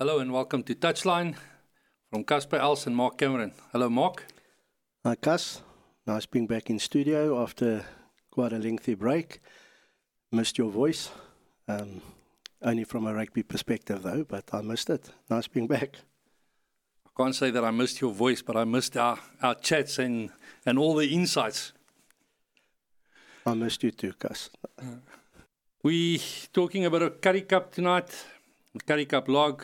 Hello and welcome to Touchline from Casper Els and Mark Cameron. Hello, Mark. Hi, Cas. Nice being back in studio after quite a lengthy break. Missed your voice. Um, only from a rugby perspective, though, but I missed it. Nice being back. I can't say that I missed your voice, but I missed our, our chats and, and all the insights. I missed you too, Cas. We're talking about a Currie Cup tonight, Currie Cup log,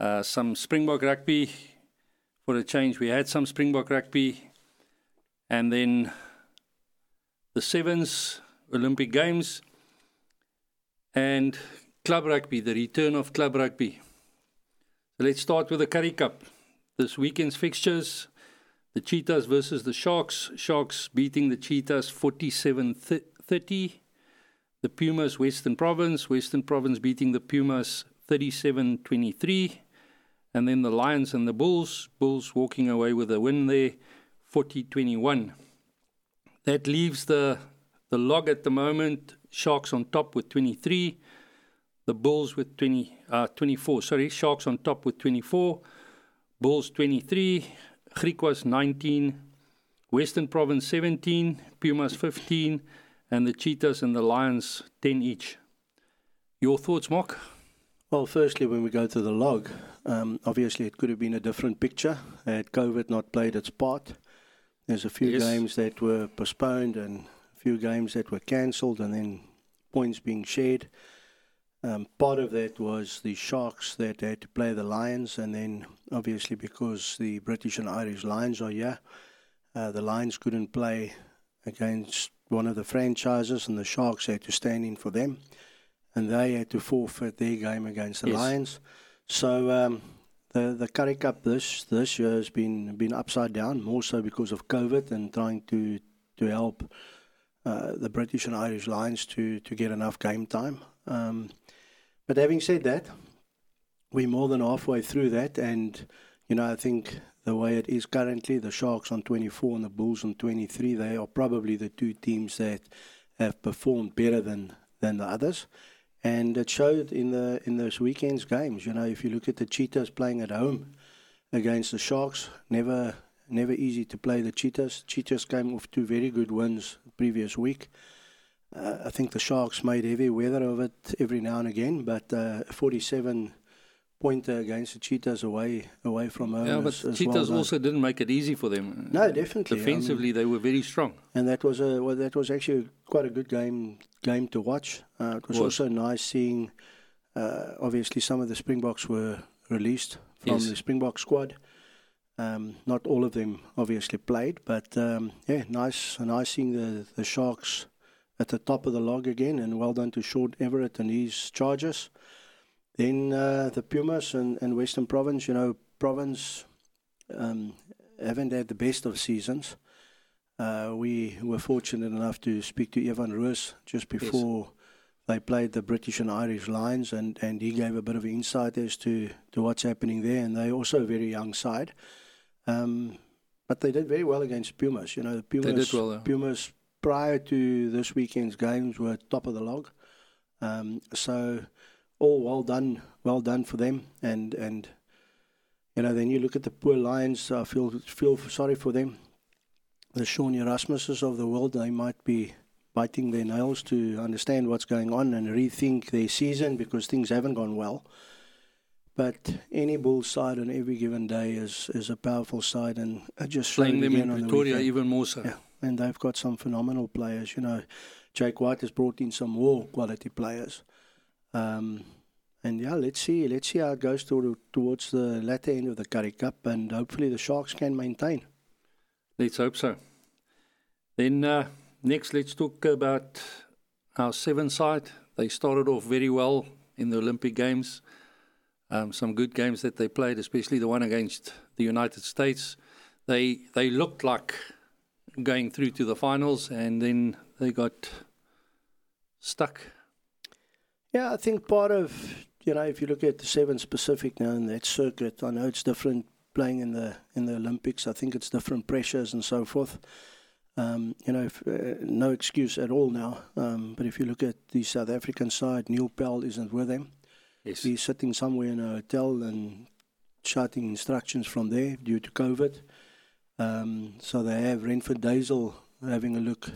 uh, some Springbok rugby. For a change, we had some Springbok rugby, and then the Sevens Olympic Games, and club rugby, the return of club rugby. So let's start with the Currie Cup. This weekend's fixtures the Cheetahs versus the Sharks. Sharks beating the Cheetahs 47 30. The Pumas, Western Province. Western Province beating the Pumas 37 23. And then the Lions and the Bulls. Bulls walking away with a win there 40 21. That leaves the, the log at the moment. Sharks on top with 23. The Bulls with 20, uh, 24. Sorry, Sharks on top with 24. Bulls 23. Griquas 19. Western Province 17. Pumas 15. And the Cheetahs and the Lions 10 each. Your thoughts, Mark? Well, firstly, when we go to the log, um, obviously it could have been a different picture had COVID not played its part. There's a few yes. games that were postponed and a few games that were cancelled, and then points being shared. Um, part of that was the Sharks that had to play the Lions, and then obviously because the British and Irish Lions are here, uh, the Lions couldn't play against one of the franchises, and the Sharks had to stand in for them, and they had to forfeit their game against the yes. Lions. So um, the the Currie Cup this this year has been been upside down, more so because of COVID and trying to to help uh, the British and Irish Lions to to get enough game time. Um, but having said that, we're more than halfway through that, and you know I think the way it is currently, the Sharks on 24 and the Bulls on 23, they are probably the two teams that have performed better than than the others. And it showed in the in those weekends games. You know, if you look at the Cheetahs playing at home against the Sharks, never never easy to play the Cheetahs. Cheetahs came off two very good wins previous week. Uh, I think the Sharks made heavy weather of it every now and again, but uh, 47 pointer against the Cheetahs away away from home. Yeah, but as, Cheetahs well also didn't make it easy for them. No, definitely. Defensively, um, they were very strong, and that was a well, that was actually quite a good game game to watch. Uh, it was, was, also nice seeing. Uh, obviously, some of the Springboks were released from yes. the Springbok squad. Um, not all of them obviously played, but um, yeah, nice, nice seeing the the Sharks at the top of the log again, and well done to Sean Everitt and his charges. Then uh, the Pumas and, and Western Province, you know, Province um, haven't had the best of seasons. Uh, we were fortunate enough to speak to Evan Roos just before yes. they played the British and Irish Lions, and, and he gave a bit of insight as to, to what's happening there. And they're also a very young side. Um, but they did very well against Pumas. You know, the Pumas, well, Pumas prior to this weekend's games were top of the log. Um, so all well done, well done for them. And and you know, then you look at the poor Lions. I feel feel sorry for them. The Shaun Erasmuses of the world, they might be biting their nails to understand what's going on and rethink their season because things haven't gone well. But any bull side on every given day is, is a powerful side, and I just playing them in Pretoria the even more so. Yeah, and they've got some phenomenal players. You know, Jake White has brought in some more quality players. Um, and yeah, let's see, let's see how it goes to, towards the latter end of the Currie Cup, and hopefully the Sharks can maintain. Let's hope so. Then uh, next, let's talk about our seven side. They started off very well in the Olympic Games. Um, some good games that they played, especially the one against the United States. They they looked like going through to the finals, and then they got stuck yeah, I think part of you know if you look at the seven specific now in that circuit, I know it's different playing in the in the Olympics. I think it's different pressures and so forth. Um, you know, if, uh, no excuse at all now. Um, but if you look at the South African side, Neil Powell isn't with them. Yes. He's sitting somewhere in a hotel and shouting instructions from there due to COVID. Um, so they have Renfred Dazel having a look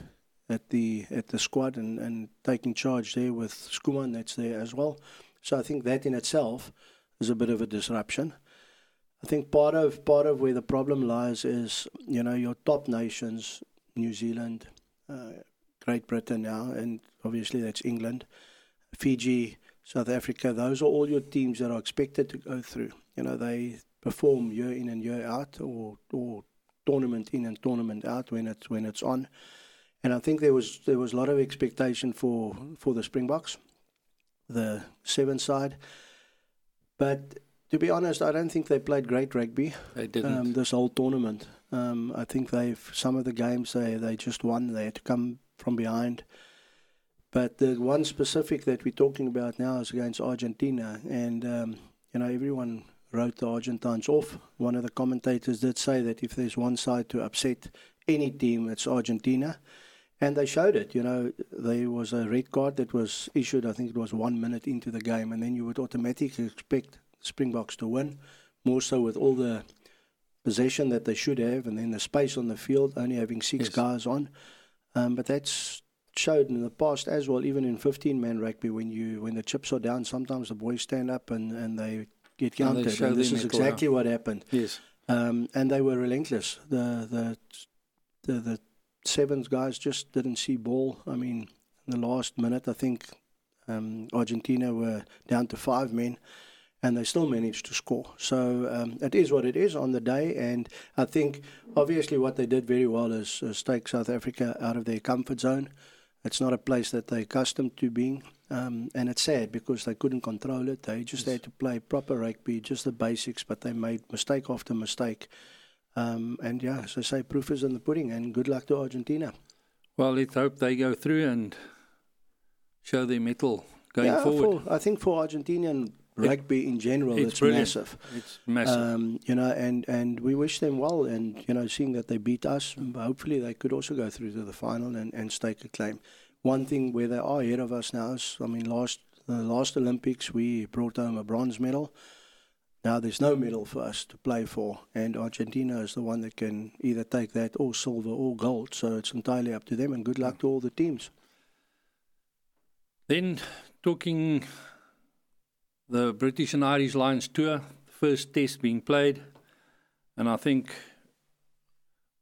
at the at the squad and, and taking charge there with Skuman that's there as well. So I think that in itself is a bit of a disruption. I think part of part of where the problem lies is you know your top nations, New Zealand, uh, Great Britain now, and obviously that's England, Fiji, South Africa. Those are all your teams that are expected to go through. You know they perform year in and year out, or or tournament in and tournament out when it's when it's on. And I think there was there was a lot of expectation for for the Springboks, the seven side. But to be honest, I don't think they played great rugby. They didn't. Um, this whole tournament. Um, I think they've some of the games they they just won. They had to come from behind. But the one specific that we're talking about now is against Argentina, and um, you know everyone wrote the Argentines off. One of the commentators did say that if there's one side to upset any team, it's Argentina. And they showed it. You know, there was a red card that was issued, I think it was one minute into the game, and then you would automatically expect Springboks to win, more so with all the possession that they should have, and then the space on the field, only having six Yes. guys on. Um, but that's showed in the past as well, even in 15 man rugby, when you when the chips are down, sometimes the boys stand up and, and they get And they counted. show And this is exactly what happened. yes. Um, and they were relentless. The, the the the sevens guys just didn't see ball. I mean, in the last minute, I think um, Argentina were down to five men, and they still managed to score. So um, it is what it is on the day. And I think obviously what they did very well is, is take South Africa out of their comfort zone. It's not a place that they're accustomed to being. Um, and it's sad because they couldn't control it. They just Yes. had to play proper rugby, just the basics, but they made mistake after mistake. Um, and yeah, as I say, proof is in the pudding, and good luck to Argentina. Well, let's hope they go through and show their mettle going yeah, forward. For, I think for Argentinian rugby in general, it's it's, massive. It's massive. Um, you know, and, and we wish them well. And you know, seeing that they beat us, hopefully they could also go through to the final and, and stake a claim. One thing where they are ahead of us now is, I mean, last the last Olympics we brought home a bronze medal. Now there's no medal for us to play for, and Argentina is the one that can either take that or silver or gold. So it's entirely up to them. And good luck to all the teams. Then talking the British and Irish Lions tour, first test being played, and I think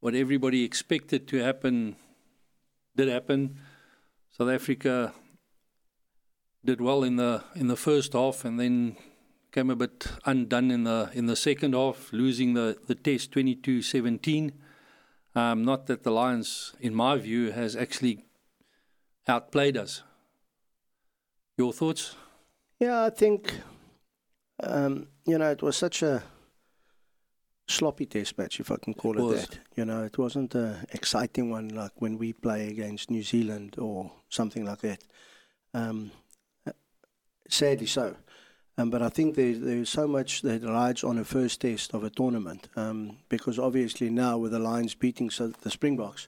what everybody expected to happen did happen. South Africa did well in the in the first half, and then came a bit undone in the in the second half, losing the the test 22-17. Um, not that the Lions, in my view, has actually outplayed us. Your thoughts? Yeah, I think um, you know it was such a sloppy test match, if I can call It it, that. You know, it wasn't an exciting one like when we play against New Zealand or something like that. Um, sadly so. Um, but I think there's, there's so much that rides on a first test of a tournament um, because obviously now with the Lions beating the Springboks,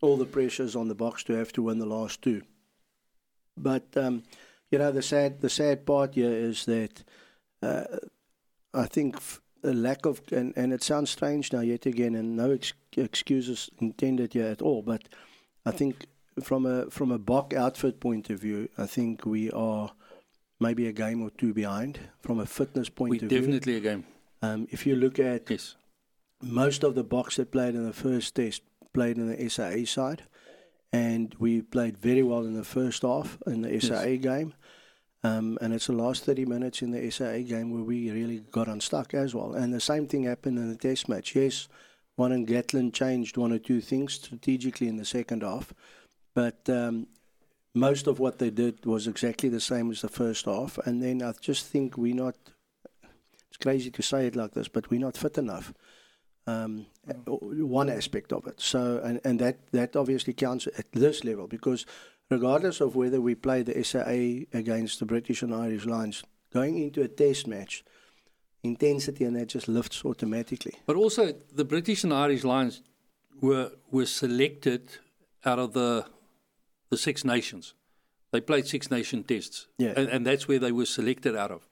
all the pressure's on the Boks to have to win the last two. But um, you know the sad the sad part here is that uh, I think the lack of and, and it sounds strange now yet again and no ex- excuses intended here at all but I think from a from a Bok outfit point of view I think we are maybe a game or two behind from a fitness point We of view definitely a game. um, if you look at Yes. most of the Boks that played in the first test played in the SAA side, and we played very well in the first half in the SAA game. Um, and it's the last 30 minutes in the SAA game where we really got unstuck as well. And the same thing happened in the test match. Yes, one in Gatland changed one or two things strategically in the second half, but um, most of what they did was exactly the same as the first half. And then I just think we're not, it's crazy to say it like this, but we're not fit enough um, one aspect of it. So, and, and that, that obviously counts at this level because regardless of whether we play the SAA against the British and Irish Lions, going into a test match, intensity and that just lifts automatically. But also, the British and Irish Lions were were selected out of the the Six Nations. They played Six Nation tests, Yeah. and, and that's where they were selected out of.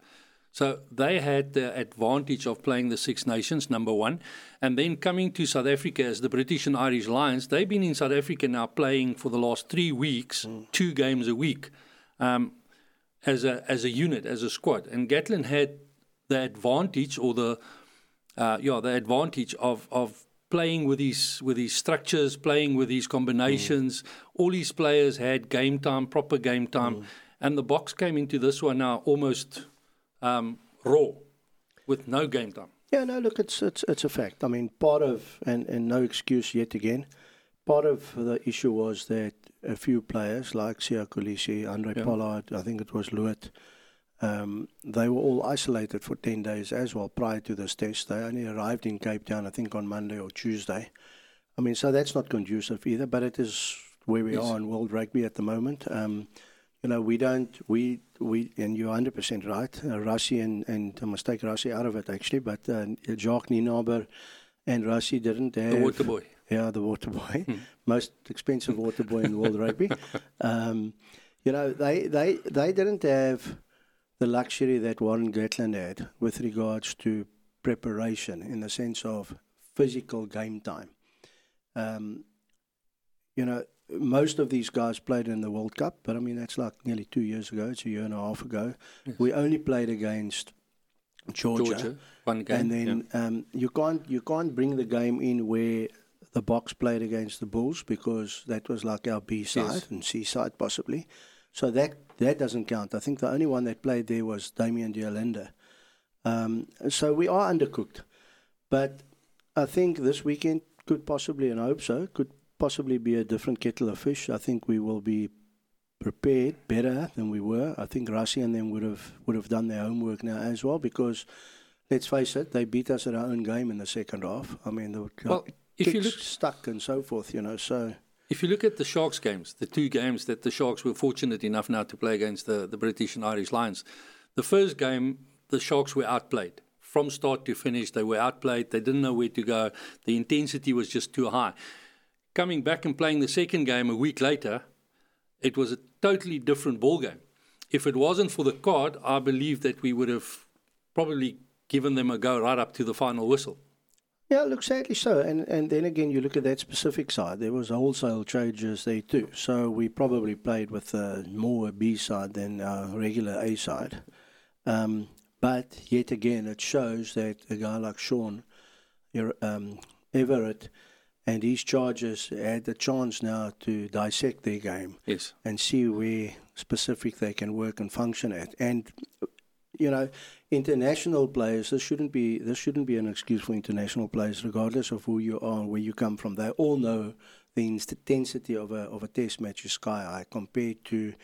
So they had the advantage of playing the Six Nations, number one. And then coming to South Africa as the British and Irish Lions, they've been in South Africa now playing for the last three weeks, mm. two games a week, um, as, a, as a unit, as a squad. And Gatland had the advantage or the, uh, yeah, the advantage of, of playing with his with his structures, playing with his combinations. Mm. All his players had game time, proper game time, mm. and the Boks came into this one now almost um, raw with no game time. Yeah, no, look, it's it's it's a fact. I mean, part of and and no excuse yet again. Part of the issue was that a few players like Siya Kolisi, Andre yeah. Pollard, I think it was Lewitt, um, they were all isolated for 10 days as well prior to this test. They only arrived in Cape Town, I think, on Monday or Tuesday. I mean, so that's not conducive either, but it is where we yes. are in world rugby at the moment. Um, you know, we don't, we, we, and you're 100% right. Uh, and, and I must take Rassie out of it actually, but uh, Jacques Nienaber and Rassie didn't have. The water boy. Yeah, the water boy. Hmm. Most expensive water boy in world rugby. Um, you know, they, they, they didn't have the luxury that Warren Gatland had with regards to preparation in the sense of physical game time. Um, you know, most of these guys played in the World Cup, but I mean that's like nearly two years ago. It's a year and a half ago. Yes. We only played against Georgia, Georgia one game, and then yeah. um, you can't you can't bring the game in where the Boks played against the Bulls because that was like our B side yes. and C side possibly. So that that doesn't count. I think the only one that played there was Damien de Um, so we are undercooked, but I think this weekend could possibly, and I hope so, could possibly be a different kettle of fish. I think we will be prepared better than we were. I think Rassie and them would have would have done their homework now as well because let's face it, they beat us at our own game in the second half. I mean, the well, if you look stuck and so forth, you know. So if you look at the Sharks games, the two games that the Sharks were fortunate enough now to play against the, the British and Irish Lions, the first game the Sharks were outplayed from start to finish. They were outplayed. They didn't know where to go. The intensity was just too high coming back and playing the second game a week later, it was a totally different ball game. If it wasn't for the card, I believe that we would have probably given them a go right up to the final whistle. Yeah, look, sadly so. And and then again, you look at that specific side. There was wholesale changes there too. So we probably played with a more B side than our regular A side. Um, but yet again, it shows that a guy like Sean um, Everitt and these charges had the chance now to dissect their game yes. and see where specific they can work and function at. And you know, international players, this shouldn't be this shouldn't be an excuse for international players, regardless of who you are and where you come from. They all know the intensity of a of a test match is sky high compared to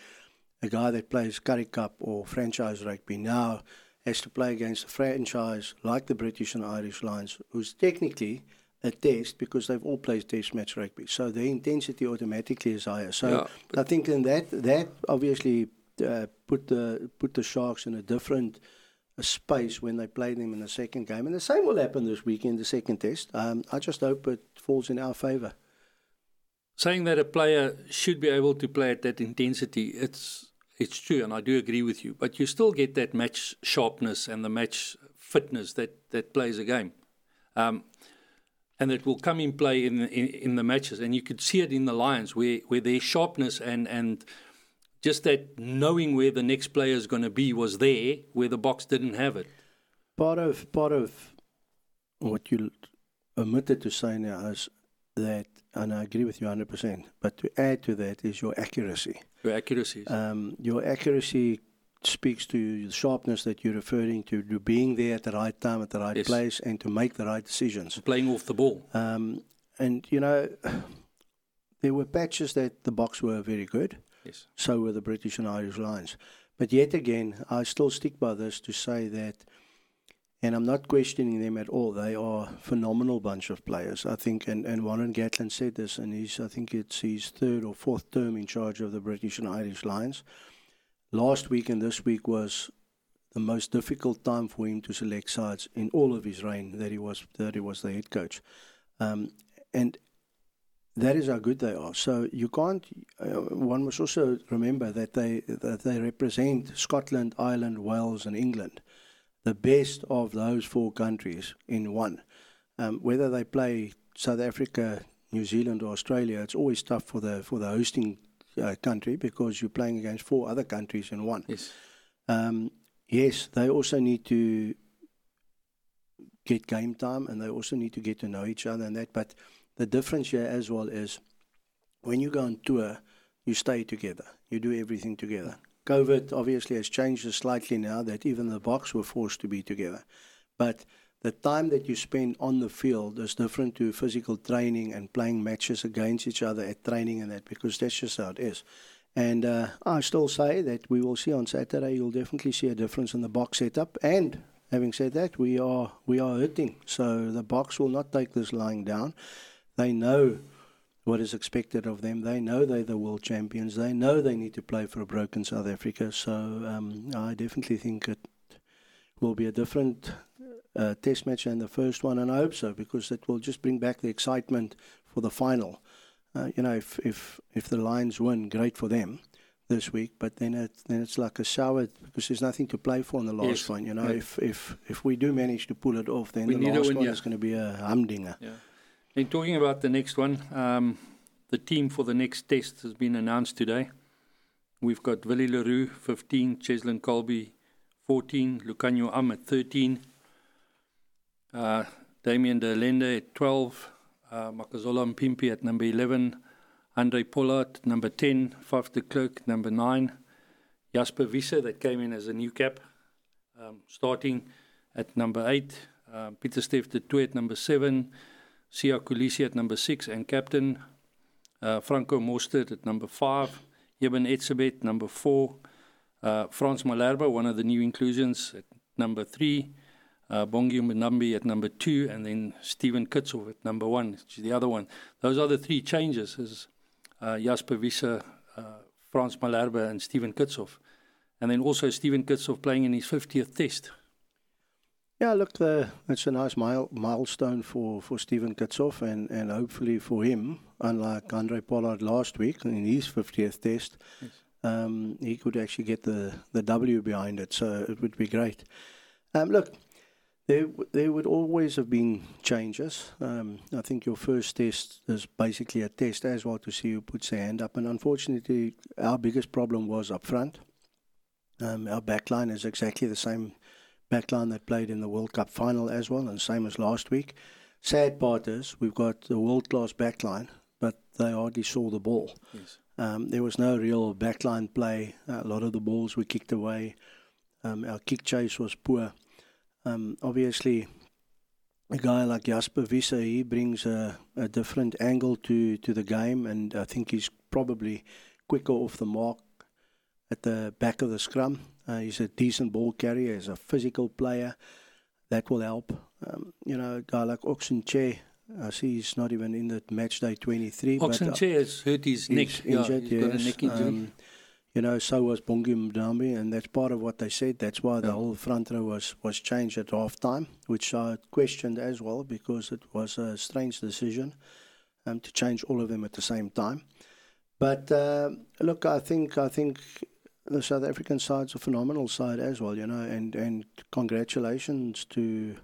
a guy that plays Currie Cup or franchise rugby now has to play against a franchise like the British and Irish Lions, who's technically a test because they've all played test match rugby. So the intensity automatically is higher. So yeah, I think in that that obviously uh, put the put the Sharks in a different space when they play them in the second game, and the same will happen this week in the second test. Um, I just hope it falls in our favour. Saying that a player should be able to play at that intensity, it's it's true, and I do agree with you. But you still get that match sharpness and the match fitness that that plays a game. Um, and it will come in play in, in, in the matches. And you could see it in the Lions, where where their sharpness and and just that knowing where the next player is going to be was there, where the Boks didn't have it. Part of part of what you omitted to say now is that, and I agree with you 100%, but to add to that is your accuracy. Your accuracy. Um, your accuracy speaks to the sharpness that you're referring to, to being there at the right time, at the right yes. place, and to make the right decisions. Playing off the ball. Um, and, you know, there were patches that the Boks were very good. Yes. So were the British and Irish Lions. But yet again, I still stick by this to say that, and I'm not questioning them at all. They are a phenomenal bunch of players. I think, and, and Warren Gatland said this, and he's, I think it's his third or fourth term in charge of the British and Irish Lions last week and this week was the most difficult time for him to select sides in all of his reign that he was that he was the head coach, um, and that is how good they are. So you can't. Uh, one must also remember that they that they represent Scotland, Ireland, Wales, and England. the best of those four countries in one. Um, whether they play South Africa, New Zealand, or Australia, it's always tough for the for the hosting uh, country because you're playing against four other countries in one. Yes. Um, yes, they also need to get game time and they also need to get to know each other and that. But the difference here as well is when you go on tour, you stay together, you do everything together. COVID obviously has changed slightly now that even the Boks were forced to be together. But the time that you spend on the field is different to physical training and playing matches against each other at training and that because that's just how it is. And uh, I still say that we will see on Saturday. You'll definitely see a difference in the Boks setup. And having said that, we are we are hurting. So the Boks will not take this lying down. They know what is expected of them. They know they're the world champions. They know they need to play for a broken South Africa. So um, I definitely think it will be a different uh, test match than the first one, and I hope so because it will just bring back the excitement for the final. Uh, you know, if, if if the Lions win, great for them this week. But then it then it's like a shower because there's nothing to play for in the last yes. one. You know, yeah. if if if we do manage to pull it off, then we the last one yeah. is going to be a humdinger. Yeah. And talking about the next one, um, the team for the next test has been announced today. We've got Willie le Roux, 15, Cheslin Kolbe, 14, Lukhanyo Am at 13, uh, Damian de Allende at 12, uh, Makazole Mapimpi at number 11, Andre Pollard, number 10, Faf de Klerk, number 9, Jasper Wiese, that came in as a new cap, um, starting at number 8, uh, Pieter-Steph du Toit at number 7, Siya Kolisi at number 6, and captain uh, Franco Mostert at number 5, Eben Etzebeth, number 4, uh, Frans Malherbe, one of the new inclusions at number 3, uh, Bongi Mbonambi at number two, and then Steven Kitshoff at number one, which is the other one. Those are the three changes, is uh, Jasper Wiese, uh, Frans Malherbe, and Steven Kitshoff. And then also Steven Kitshoff playing in his 50th test. Yeah, look, uh, it's a nice mile, milestone for, for Steven Kitshoff and, and hopefully for him, unlike Andre Pollard last week in his 50th test, yes. um, he could actually get the, the W behind it. So it would be great. Um, look, there, there would always have been changes. Um, I think your first test is basically a test as well to see who puts their hand up. And unfortunately, our biggest problem was up front. Um, our backline is exactly the same backline that played in the World Cup final as well, and same as last week. Sad part is we've got a world class backline, but they hardly saw the ball. Yes. Um, there was no real backline play. A lot of the balls were kicked away. Um, our kick chase was poor. Um, obviously, a guy like Jasper Wiese, he brings a, a, different angle to, to the game, and I think he's probably quicker off the mark at the back of the scrum. Uh, he's a decent ball carrier, he's a physical player. That will help. Um, you know, a guy like Ox Nché, I see he's not even in the match day 23. Ox Nché has hurt his neck. Injured, yeah, he's yes. got a neck injury. Um, you know, so was Bongi Mbonambi, and that's part of what they said. That's why the whole front row was, was changed at half time, which I questioned as well because it was a strange decision um, to change all of them at the same time. But uh, look, I think I think the South African side's a phenomenal side as well, you know, and, and congratulations to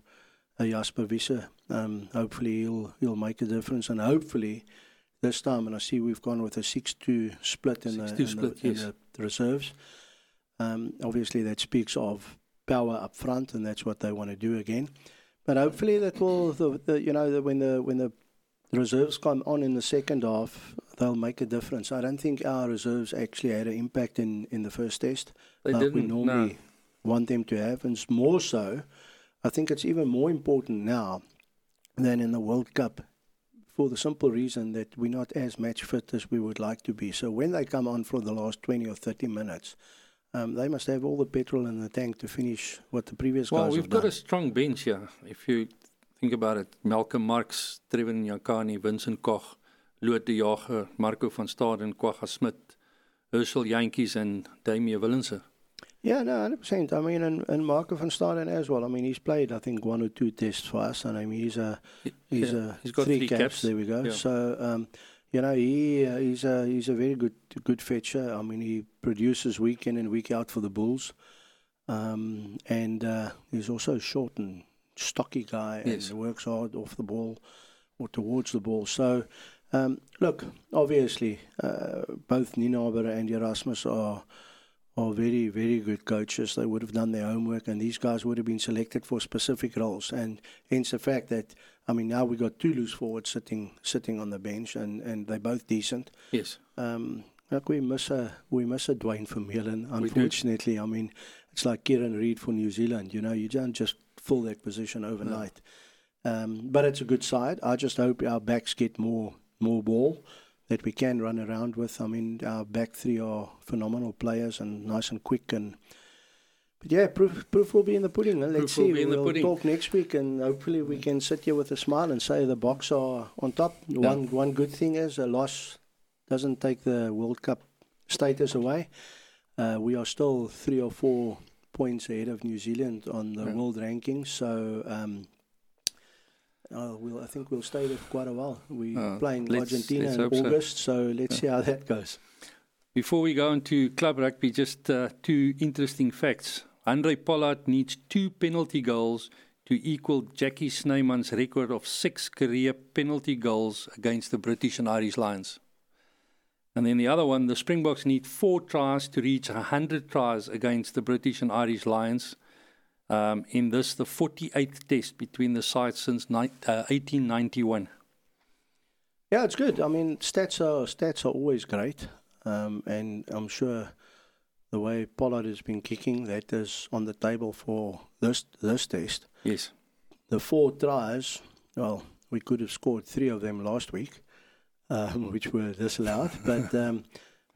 uh, Jasper Wiese. Um, hopefully he'll he'll make a difference, and hopefully this time, and I see we've gone with a 6 2 split in, the, in, split, the, yes. in the, reserves. Um, obviously, that speaks of power up front, and that's what they want to do again. But hopefully, that will, the, the, you know, the, when the when the reserves come on in the second half, they'll make a difference. I don't think our reserves actually had an impact in, in the first test. They like didn't. We normally no. want them to have, and more so. I think it's even more important now than in the World Cup for the simple reason that we're not as match fit as we would like to be. So when they come on for the last 20 or 30 minutes, um, they must have all the petrol in the tank to finish what the previous well, guys Well, we've got done. a strong bench here. If you think about it, Malcolm Marx, Trevor Nyakane, Vincent Koch, Lood de Jager, Marco van Staden, Kwagga Smit, Herschel Jantjies and Damian Willemse. Yeah, no, hundred percent. I mean, and, and Marco van Staden as well. I mean, he's played I think one or two tests for us, and I mean, he's a he's yeah, a he's got three, three caps. caps. There we go. Yeah. So, um, you know, he uh, he's a he's a very good good fetcher. I mean, he produces week in and week out for the Bulls. Um, and uh, he's also a short and stocky guy Yes. and works hard off the ball or towards the ball. So, um, look, obviously, uh, both Nienaber and Erasmus are are very, very good coaches. They would have done their homework, and these guys would have been selected for specific roles. And hence the fact that, I mean, now we got two loose forwards sitting sitting on the bench, and, and they're both decent. Yes. Um, like we miss a we miss a Duane Vermeulen. Unfortunately, I mean, it's like Kieran Read for New Zealand. You know, you don't just fill that position overnight. Um, but it's a good side. I just hope our backs get more more ball that we can run around with. I mean, our back three are phenomenal players and nice and quick and. But yeah, proof, proof will be in the pudding. Let's Proof see. we'll talk next week, and hopefully we can sit here with a smile and say the Boks are on top. One one good thing is a loss doesn't take the World Cup status away. Uh, we are still three or four points ahead of New Zealand on the Yeah. world rankings. So um, uh, we'll, I think we'll stay there for quite a while. We're Uh, playing let's- Argentina let's in hope so. August, so, let's see how that goes. Before we go into club rugby, just uh, two interesting facts. Andre Pollard needs two penalty goals to equal Jackie Snyman's record of six career penalty goals against the British and Irish Lions. And then the other one, the Springboks need four tries to reach 100 tries against the British and Irish Lions. Um, in this, the 48th test between the sides since ni- uh, 1891. Yeah, it's good. I mean, stats are stats are always great, um, and I'm sure the way Pollard has been kicking, that is on the table for this this test. Yes. The four tries, well, we could have scored three of them last week, um, which were disallowed. but um,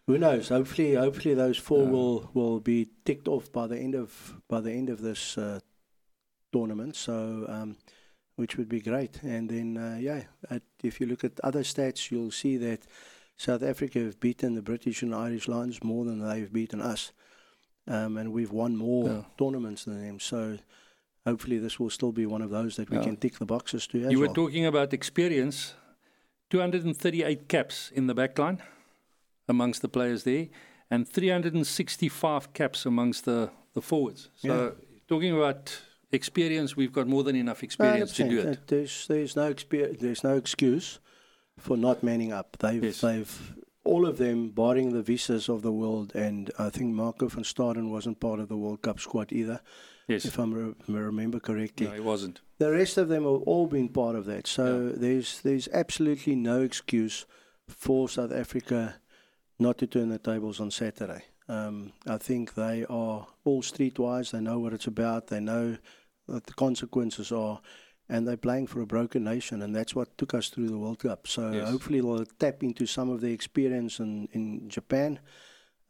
who knows? Hopefully, hopefully those four Yeah. will, will be ticked off by the end of by the end of this uh, tournament. So, um, which would be great. And then, uh, yeah, at, if you look at other stats, you'll see that South Africa have beaten the British and Irish Lions more than they've beaten us. Um, and we've won more Yeah. tournaments than them. So hopefully this will still be one of those that we Yeah. can tick the boxes to as You were well. talking about experience. 238 caps in the back line amongst the players there, and 365 caps amongst the, the forwards. So, talking about experience, we've got more than enough experience to do 100%. it. There's there's no exper- there's no excuse for not manning up. They've Yes. they've all of them, barring the Wieses of the world, and I think Marco van Staden wasn't part of the World Cup squad either, Yes. if I re- remember correctly. No, it wasn't. The rest of them have all been part of that. So there's there's absolutely no excuse for South Africa not to turn the tables on Saturday. Um, I think they are all streetwise. They know what it's about. They know what the consequences are, and they're playing for a broken nation, and that's what took us through the World Cup. So Yes. hopefully they'll tap into some of the experience in in Japan.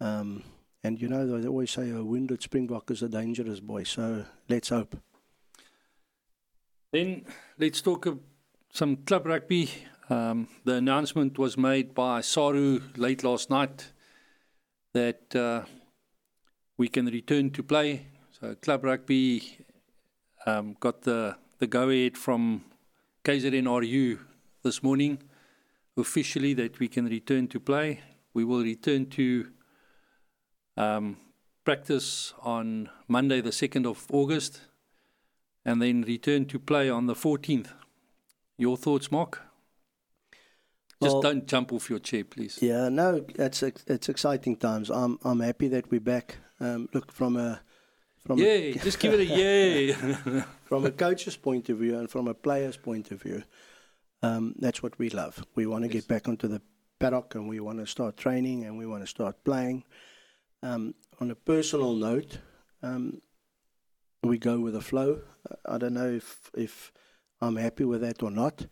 Um, and you know they always say a wounded springbok is a dangerous boy. So let's hope. Then let's talk of some club rugby. Um, the announcement was made by Saru late last night that uh, we can return to play. So club rugby um, got the, the go ahead from KZNRU this morning officially that we can return to play. We will return to um, practice on Monday, the 2nd of August and then return to play on the 14th. Your thoughts, Mark? Just Well- don't jump off your chair, please. Yeah, no, it's it's exciting times. I'm I'm happy that we're back. Um, look from a from Yay! a, Just give it a yay. from a coach's point of view and from a player's point of view, um, that's what we love. We want to Yes. get back onto the paddock and we want to start training and we want to start playing. Um, on a personal note, um, we go with the flow. I don't know if if I'm happy with that or not.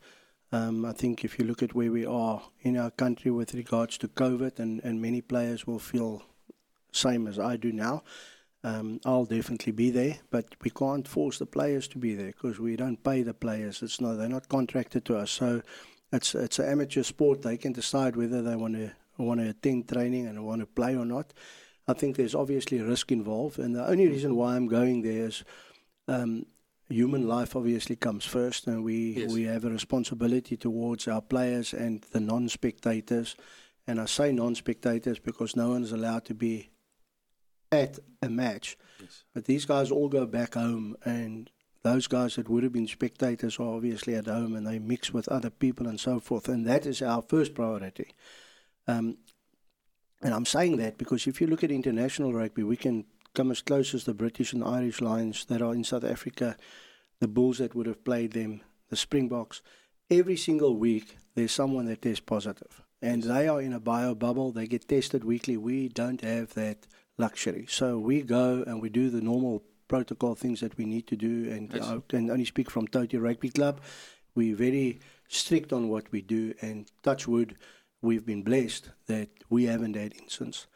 Um, I think if you look at where we are in our country with regards to COVID, and, and many players will feel same as I do now. Um, I'll definitely be there, but we can't force the players to be there because we don't pay the players. It's not they're not contracted to us, so it's it's an amateur sport. They can decide whether they want to want to attend training and want to play or not. I think there's obviously a risk involved, and the only reason why I'm going there is um, human life obviously comes first, and we Yes. we have a responsibility towards our players and the non-spectators. And I say non-spectators because no one is allowed to be at a match. Yes. But these guys all go back home, and those guys that would have been spectators are obviously at home and they mix with other people and so forth. And that is our first priority. Um, and I'm saying that because if you look at international rugby, we can come as close as the British and Irish Lions that are in South Africa, the Bulls that would have played them, the Springboks. Every single week, there's someone that tests positive. And they are in a bio bubble. They get tested weekly. We don't have that luxury. So we go and we do the normal protocol things that we need to do. And Yes. Uh, I can only speak from Toti Rugby Club. We're very strict on what we do. And touch wood, we've been blessed that we haven't had incidents.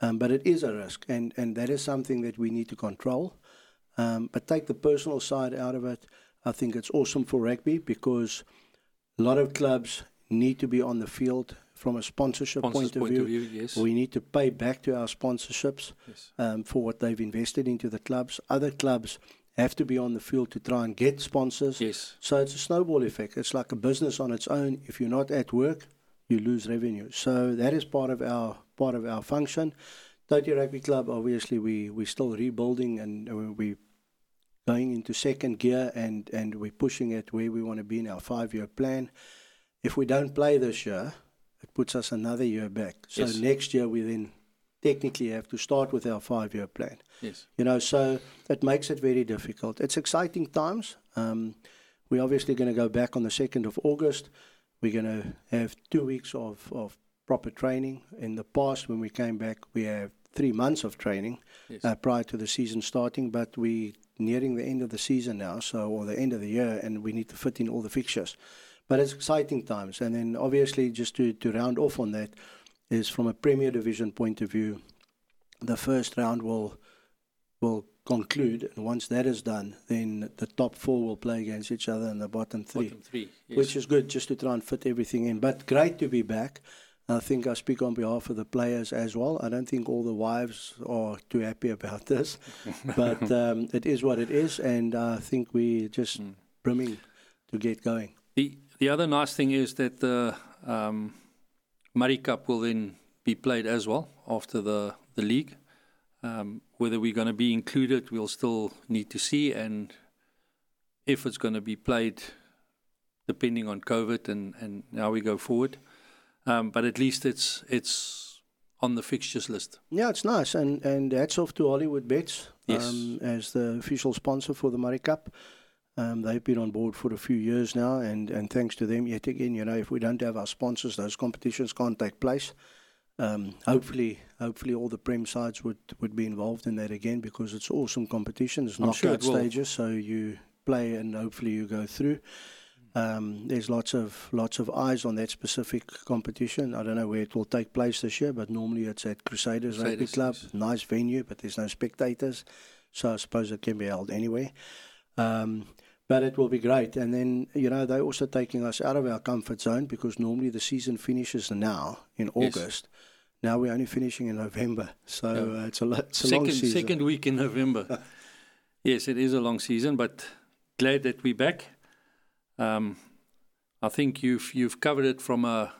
Um, but it is a risk, and, and that is something that we need to control. Um, but take the personal side out of it. I think it's awesome for rugby because a lot of clubs need to be on the field from a sponsorship Sponsor's point of view. yes. We need to pay back to our sponsorships yes. um, for what they've invested into the clubs. Other clubs have to be on the field to try and get sponsors. Yes. So it's a snowball effect. It's like a business on its own. If you're not at work, you lose revenue. So that is part of our part of our function. Toti Rugby Club, obviously, we we're still rebuilding and uh, we going into second gear and and we're pushing it where we want to be in our five year plan. If we don't play this year, it puts us another year back. So Yes. next year we then technically have to start with our five year plan. Yes. You know, so it makes it very difficult. It's exciting times. Um, we're obviously going to go back on the 2nd of August. We're going to have two weeks of, of proper training. In the past, when we came back, we have three months of training Yes. uh, prior to the season starting, but we nearing the end of the season now, so or the end of the year, and we need to fit in all the fixtures. But it's exciting times, and then obviously just to, to round off on that is from a Premier Division point of view, the first round will will conclude, and once that is done, then the top four will play against each other, and the bottom three Bottom three. Yes. which is good just to try and fit everything in. But great to be back. I think I speak on behalf of the players as well. I don't think all the wives are too happy about this, but um, it is what it is, and I think we're just Mm. brimming to get going. The the other nice thing is that the um, Murray Cup will then be played as well after the the league. Um, whether we're going to be included, we'll still need to see, and if it's going to be played, depending on COVID and and how we go forward. Um, but at least it's it's on the fixtures list. Yeah, it's nice, and and hats off to Hollywood Bets Yes. um, as the official sponsor for the Murray Cup. Um, they've been on board for a few years now, and, and thanks to them, yet again, you know, if we don't have our sponsors, those competitions can't take place. Um, hopefully, hopefully, all the prem sides would, would be involved in that again because it's awesome competition. It's knockout sure it stages, so you play and hopefully you go through. Um, there's lots of lots of eyes on that specific competition. I don't know where it will take place this year, but normally it's at Crusaders, Rugby Club. yes. Nice venue, but there's no spectators, so I suppose it can be held anywhere. Um, but it will be great. And then you know they're also taking us out of our comfort zone because normally the season finishes now in August. Yes. Now we're only finishing in November, so Yeah. uh, it's a lo- it's a long season. second week in November. yes, it is a long season, but glad that we're back. Um, I think you've you've covered it from a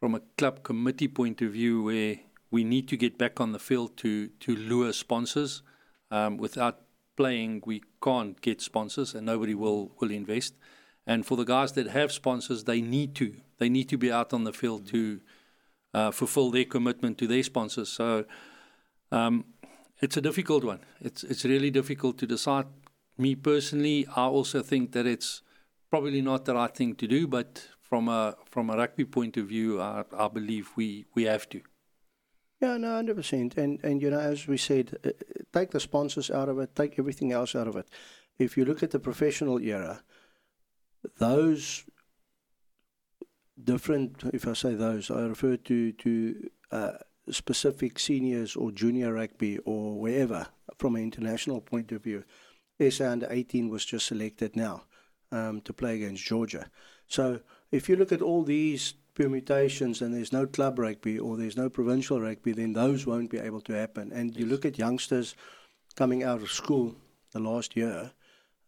from a club committee point of view, where we need to get back on the field to to lure sponsors. Um, without playing, we can't get sponsors, and nobody will will invest. And for the guys that have sponsors, they need to they need to be out on the field to uh, fulfill their commitment to their sponsors. So. Um, it's a difficult one. It's it's really difficult to decide. Me personally, I also think that it's probably not the right thing to do, but from a from a rugby point of view, I, I believe we, we have to. Yeah, no, hundred percent. And and you know, as we said, uh, take the sponsors out of it, take everything else out of it. If you look at the professional era, those different. If I say those, I refer to to uh, specific seniors or junior rugby or wherever from an international point of view. SA under eighteen was just selected now um, to play against Georgia. So if you look at all these permutations and there's no club rugby or there's no provincial rugby, then those won't be able to happen. And you look at youngsters coming out of school the last year,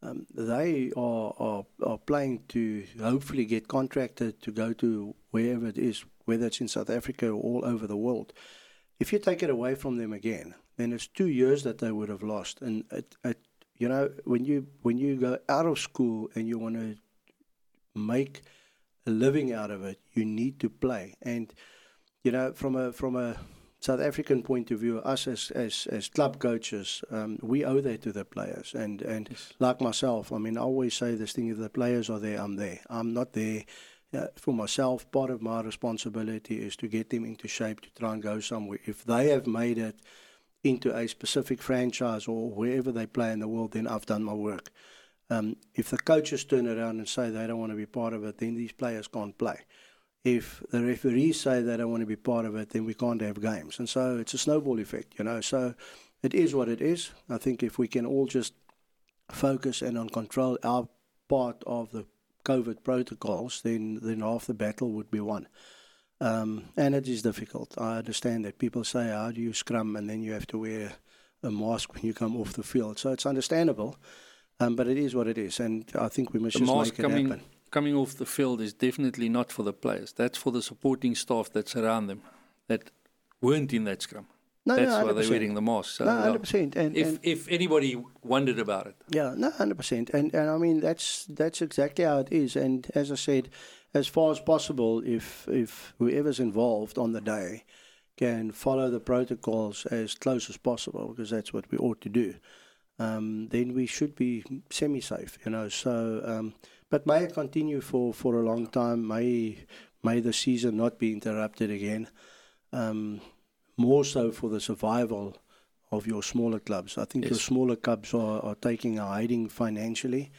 um, they are, are are playing to hopefully get contracted to go to wherever it is, whether it's in South Africa or all over the world. If you take it away from them again, then it's two years that they would have lost. And it, it, you know, when you when you go out of school and you want to make a living out of it, you need to play. And you know, from a from a South African point of view, us as as, as club coaches, um, we owe that to the players. And and yes. like myself, I mean, I always say this thing: if the players are there, I'm there. I'm not there. Uh, for myself, part of my responsibility is to get them into shape to try and go somewhere. If they have made it into a specific franchise or wherever they play in the world, then I've done my work. Um, if the coaches turn around and say they don't want to be part of it, then these players can't play. If the referees say they don't want to be part of it, then we can't have games. And so it's a snowball effect, you know. So it is what it is. I think if we can all just focus and on control our part of the COVID protocols, then then half the battle would be won. Um, and it is difficult. I understand that people say, "How do you scrum?" and then you have to wear a mask when you come off the field. So it's understandable. Um, but it is what it is, and I think we must the just make it coming, happen. Coming off the field is definitely not for the players. That's for the supporting staff that's around them that weren't in that scrum. No, That's no, why they're wearing the mask. So, no, hundred percent. And if and if anybody wondered about it, yeah, no, hundred percent. And and I mean that's that's exactly how it is. And as I said, as far as possible, if if whoever's involved on the day can follow the protocols as close as possible, because that's what we ought to do um, then we should be semi-safe, you know. So, um, but may it continue for, for a long time. May may the season not be interrupted again. Um, more so for the survival of your smaller clubs. I think yes. your smaller clubs are, are taking a hiding financially.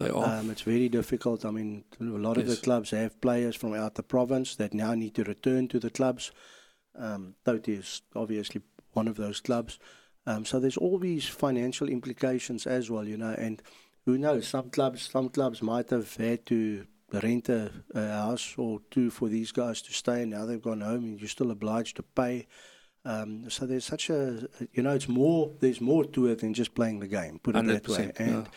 They are. Um, it's very difficult. I mean, a lot yes. of the clubs have players from out the province that now need to return to the clubs. Um, Toti is obviously one of those clubs. Um, so there's all these financial implications as well, you know, and who knows? Some clubs, some clubs might have had to rent a, a house or two for these guys to stay. Now they've gone home, and you're still obliged to pay. Um, so there's such a, you know, it's more. There's more to it than just playing the game. Put it that way. And yeah.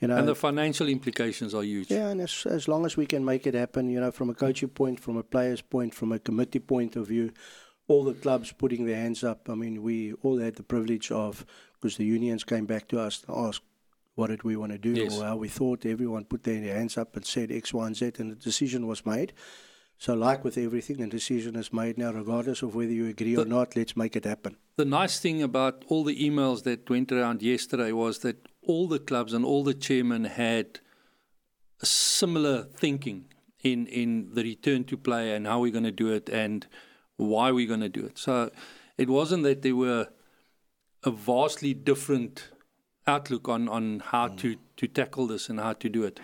You know, and the financial implications are huge. Yeah, and as, as long as we can make it happen, you know, from a coaching point, from a player's point, from a committee point of view, all the clubs putting their hands up. I mean, we all had the privilege of, because the unions came back to us to ask what did we want to do yes. or how we thought. Everyone put their hands up and said X, Y, and Z, and the decision was made. So, like with everything, a decision is made now, regardless of whether you agree the, or not. Let's make it happen. The nice thing about all the emails that went around yesterday was that all the clubs and all the chairmen had a similar thinking in in the return to play and how we're going to do it and why we're going to do it. So it wasn't that there were a vastly different outlook on, on how mm. to, to tackle this and how to do it.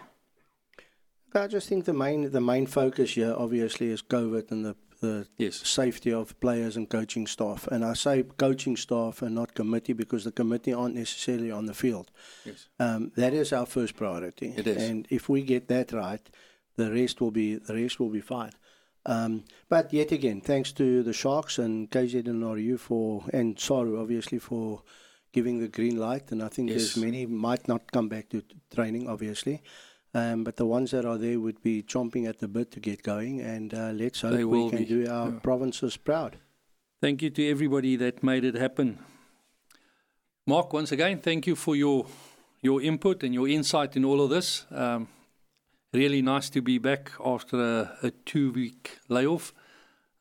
I just think the main the main focus here obviously is COVID and the the yes. safety of players and coaching staff. And I say coaching staff and not committee because the committee aren't necessarily on the field. Yes. Um, that is our first priority. It is. And if we get that right, the rest will be the rest will be fine. Um, but yet again, thanks to the Sharks and KZNRU for and SARU obviously for giving the green light. And I think yes. there's many might not come back to training, obviously. Um, but the ones that are there would be chomping at the bit to get going. And uh, let's hope we can be. do our yeah. provinces proud. Thank you to everybody that made it happen. Mark, once again, thank you for your your input and your insight in all of this. Um, really nice to be back after a, a two week layoff.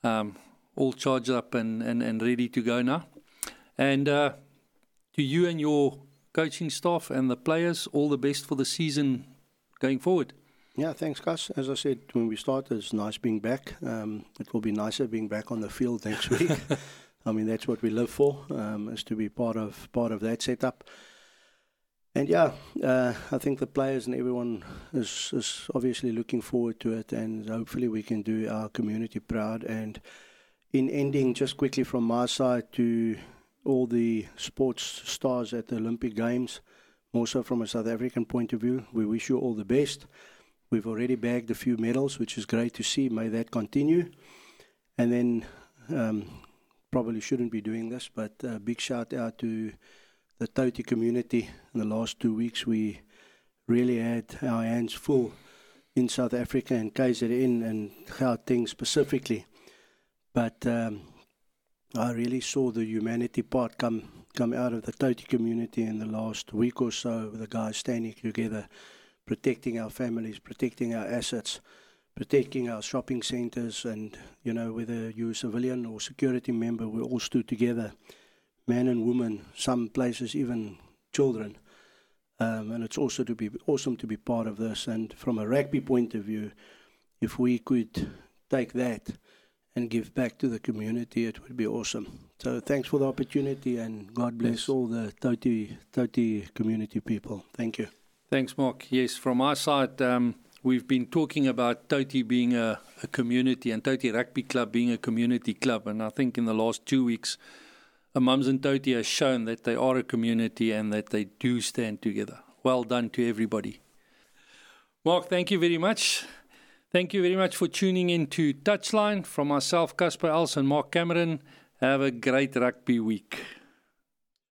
Um, all charged up and, and, and ready to go now. And uh, to you and your coaching staff and the players, all the best for the season going forward. Yeah, thanks, Gus. As I said when we started, it's nice being back. Um, it will be nicer being back on the field next week. I mean, that's what we live for, um, is to be part of part of that setup. And yeah, uh, I think the players and everyone is, is obviously looking forward to it, and hopefully we can do our community proud. And in ending, just quickly from my side to all the sports stars at the Olympic Games, more so from a South African point of view, we wish you all the best. We've already bagged a few medals, which is great to see. May that continue. And then, um, probably shouldn't be doing this, but a big shout out to the Toti community in the last two weeks. We really had our hands full in South Africa and KZN and Gauteng specifically. But um, I really saw the humanity part come come out of the Toti community in the last week or so, the guys standing together, protecting our families, protecting our assets, protecting our shopping centres, and you know whether you're a civilian or security member, we all stood together, men and women, some places even children. Um, and it's also to be awesome to be part of this. And from a rugby point of view, if we could take that and give back to the community, it would be awesome. So thanks for the opportunity and God bless all the Toti, Toti community people. Thank you. Thanks, Mark. Yes, from our side, um, we've been talking about Toti being a, a, community and Toti Rugby Club being a community club. And I think in the last two weeks, Amanzimtoti has shown that they are a community and that they do stand together. Well done to everybody. Mark, thank you very much. Thank you very much for tuning in to Touchline. From myself, Casper Els and Mark Cameron, have a great rugby week.